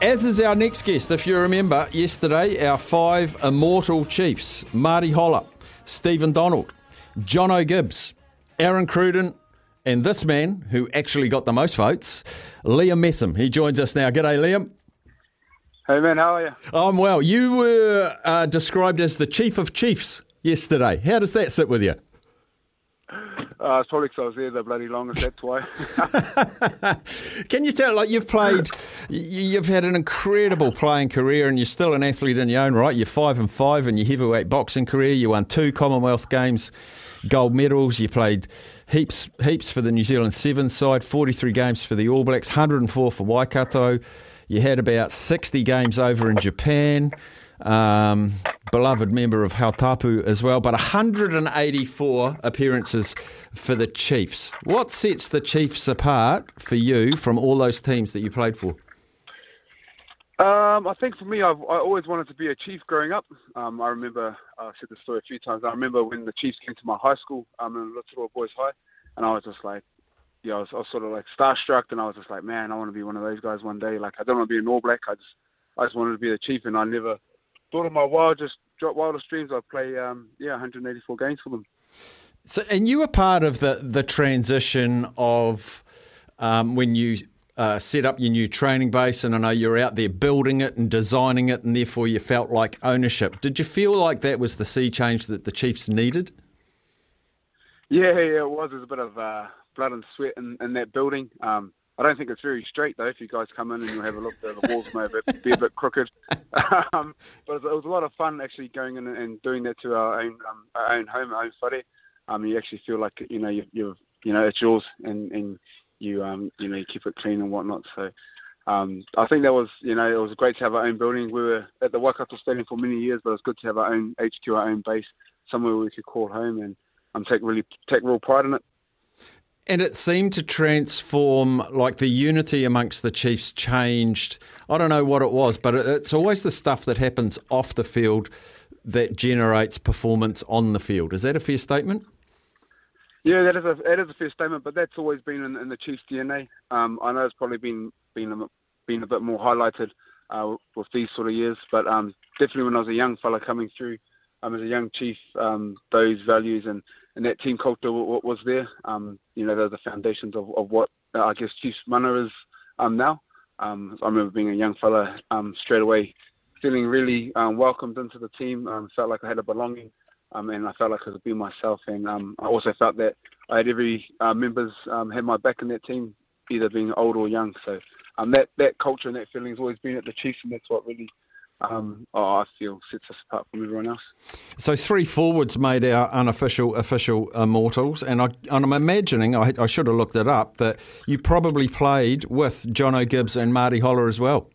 As is our next guest, if you remember yesterday, our five immortal chiefs Marty Holah, Stephen Donald, Jono Gibbes, Aaron Cruden, and this man who actually got the most votes, Liam Messam. He joins us now. G'day, Liam. Hey, man, how are you? I'm well. You were uh, described as the chief of chiefs yesterday. How does that sit with you? Uh, it's probably because I was there the bloody longest. That's why. Can you tell? Like you've played, you've had an incredible playing career, and you're still an athlete in your own right. You're five and five in your heavyweight boxing career. You won two Commonwealth Games gold medals. You played heaps, heaps for the New Zealand Sevens side. Forty-three games for the All Blacks. Hundred and four for Waikato. You had about sixty games over in Japan um, beloved member of Hautapu as well, but 184 appearances for the Chiefs. What sets the Chiefs apart for you from all those teams that you played for? Um, I think for me, I've I always wanted to be a chief growing up. Um, I remember I've said this story a few times. I remember when the Chiefs came to my high school, um, in Little Boys High, and I was just like, yeah, I was, I was sort of like starstruck, and I was just like, man, I want to be one of those guys one day. Like, I don't want to be an All Black. I just, I just wanted to be a chief, and I never thought of my wildest wildest dreams. I'd play um, yeah 184 games for them. So, and you were part of the the transition of um, when you uh, set up your new training base, and I know you're out there building it and designing it, and therefore you felt like ownership. Did you feel like that was the sea change that the Chiefs needed? Yeah, yeah, it was. There's a bit of uh, blood and sweat in, in that building. Um, I don't think it's very straight though. If you guys come in and you have a look, the, the walls may be, a bit crooked. um, but it was a lot of fun actually going in and doing that to our own um, our own home, our own study. Um, you actually feel like you know you you you know it's yours and and you um you know you keep it clean and whatnot. So um, I think that was you know it was great to have our own building. We were at the Waikato Stadium for many years, but it's good to have our own HQ, our own base, somewhere we could call home and um, take really take real pride in it. And it seemed to transform, like the unity amongst the Chiefs changed. I don't know what it was, but it's always the stuff that happens off the field that generates performance on the field. Is that a fair statement? Yeah, that is a that is a fair statement, but that's always been in, in the Chiefs' DNA. Um, I know it's probably been been a, been a bit more highlighted uh, with these sort of years, but um, definitely when I was a young fella coming through, um, as a young chief, um, those values and, and that team culture what was there. Um, you know, they're the foundations of, of what uh, I guess Chiefs mana is um, now. Um, I remember being a young fella um, straight away, feeling really um, welcomed into the team. Um, felt like I had a belonging, um, and I felt like I could be myself. And um, I also felt that I had every uh, members um, had my back in that team, either being old or young. So um, that that culture and that feeling has always been at the Chiefs, and that's what really um, I feel sets us apart from everyone else. So three forwards made our unofficial official immortals, and, I, and I'm imagining I, I, should have looked it up that you probably played with Jono Gibbes and Marty Holah as well.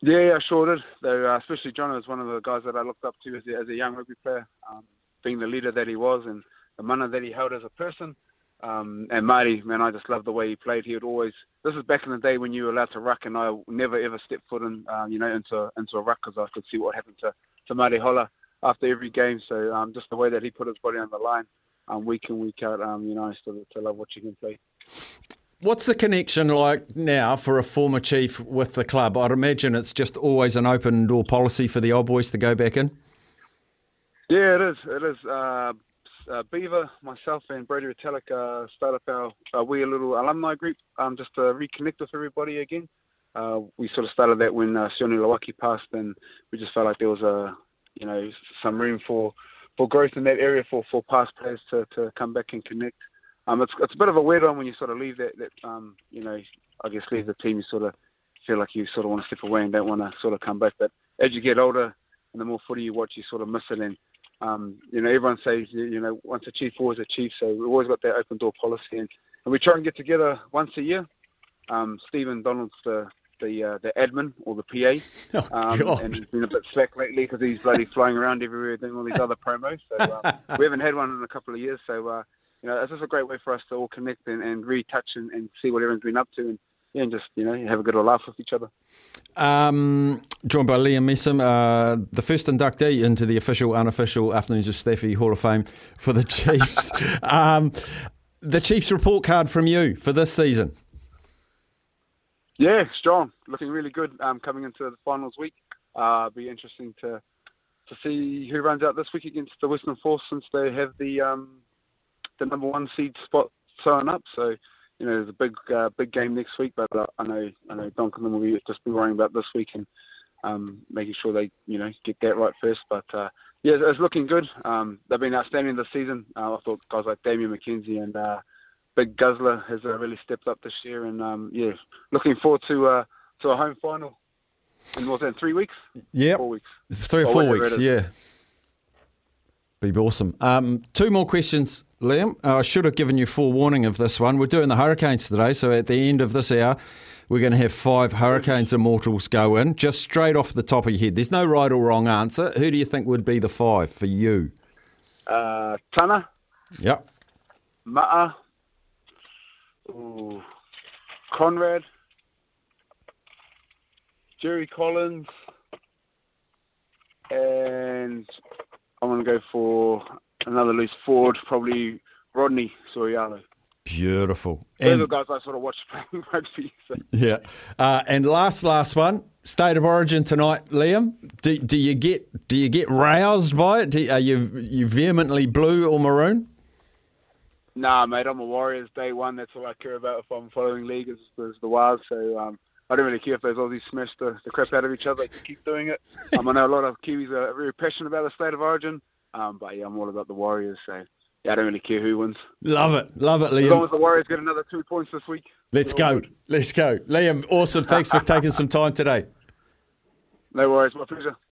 Yeah, yeah, I sure did. Though, uh, especially John was one of the guys that I looked up to as a, as a young rugby player, um, being the leader that he was and the manner that he held as a person. Um, and Marty, man, I just loved the way he played. He would always. This is back in the day when you were allowed to ruck, and I never ever stepped foot in, um, you know, into into a ruck because I could see what happened to to Marty Holah after every game. So um, just the way that he put his body on the line, um, week in week out, um, you know, I still to love watching him play. What's the connection like now for a former chief with the club? I'd imagine it's just always an open door policy for the old boys to go back in. Yeah, it is. It is. Uh, uh, Beaver, myself, and Brodie Retallick uh, start up our, our wee little alumni group um, just to reconnect with everybody again. Uh, we sort of started that when uh, Sione Lauaki passed, and we just felt like there was a, you know, some room for, for growth in that area for, for past players to, to come back and connect. Um, it's it's a bit of a weird one when you sort of leave that that um, you know, I guess leave the team. You sort of feel like you sort of want to step away and don't want to sort of come back. But as you get older and the more footy you watch, you sort of miss it and um, you know, everyone says, you know, once a chief, always a chief. So we've always got that open door policy, and, and we try and get together once a year. Um, Stephen Donald's the, the uh, the admin or the PA, Oh, um, God. and he's been a bit slack lately because he's bloody flying around everywhere doing all these other promos. So um, we haven't had one in a couple of years. So uh, you know, it's just a great way for us to all connect and, and retouch and, and see what everyone's been up to, and yeah, and just you know have a good old laugh with each other. Um, joined by Liam Messam, uh, the first inductee into the official, unofficial Afternoons of Staffy Hall of Fame for the Chiefs. um, the Chiefs report card from you for this season. Yeah, strong, looking really good. Um, coming into the finals week, uh, be interesting to to see who runs out this week against the Western Force since they have the um, the number one seed spot sewn up. So you know, there's a big uh, big game next week, but uh, I know I know Duncan will be just be worrying about this week and um, making sure they you know get that right first. But uh, yeah, it's looking good. Um, they've been outstanding this season. Uh, I thought guys like Damian McKenzie and uh, Big Guzzler has uh, really stepped up this year, and um, yeah, looking forward to uh, to a home final in what's that, three weeks, Yep. four weeks. Three or Or four weeks, yeah. Be awesome. Um, two more questions, Liam. Uh, I should have given you forewarning of this one. We're doing the Hurricanes today, so at the end of this hour, we're going to have five Hurricanes Immortals go in, just straight off the top of your head. There's no right or wrong answer. Who do you think would be the five for you? Uh, Tana, Yep. Ma'a, ooh, Conrad, Jerry Collins, and I'm going to go for another loose forward, probably Rodney So'oialo. Beautiful. Those are And the guys I sort of watch playing rugby. So. Yeah. Uh, and last, last one. State of origin tonight, Liam. Do, do you get do you get roused by it? Do, are you you vehemently blue or maroon? Nah, mate, I'm a Warriors day one. That's all I care about if I'm following league is, is the Wild. So um, I don't really care if those Aussies smash the, the crap out of each other. They keep doing it. Um, I know a lot of Kiwis are very passionate about the state of origin, um, but yeah, I'm all about the Warriors. So yeah, I don't really care who wins. Love it, love it, Liam. As long as the Warriors get another two points this week. Let's go, good. let's go, Liam. Awesome. Thanks for taking some time today. No worries, my pleasure.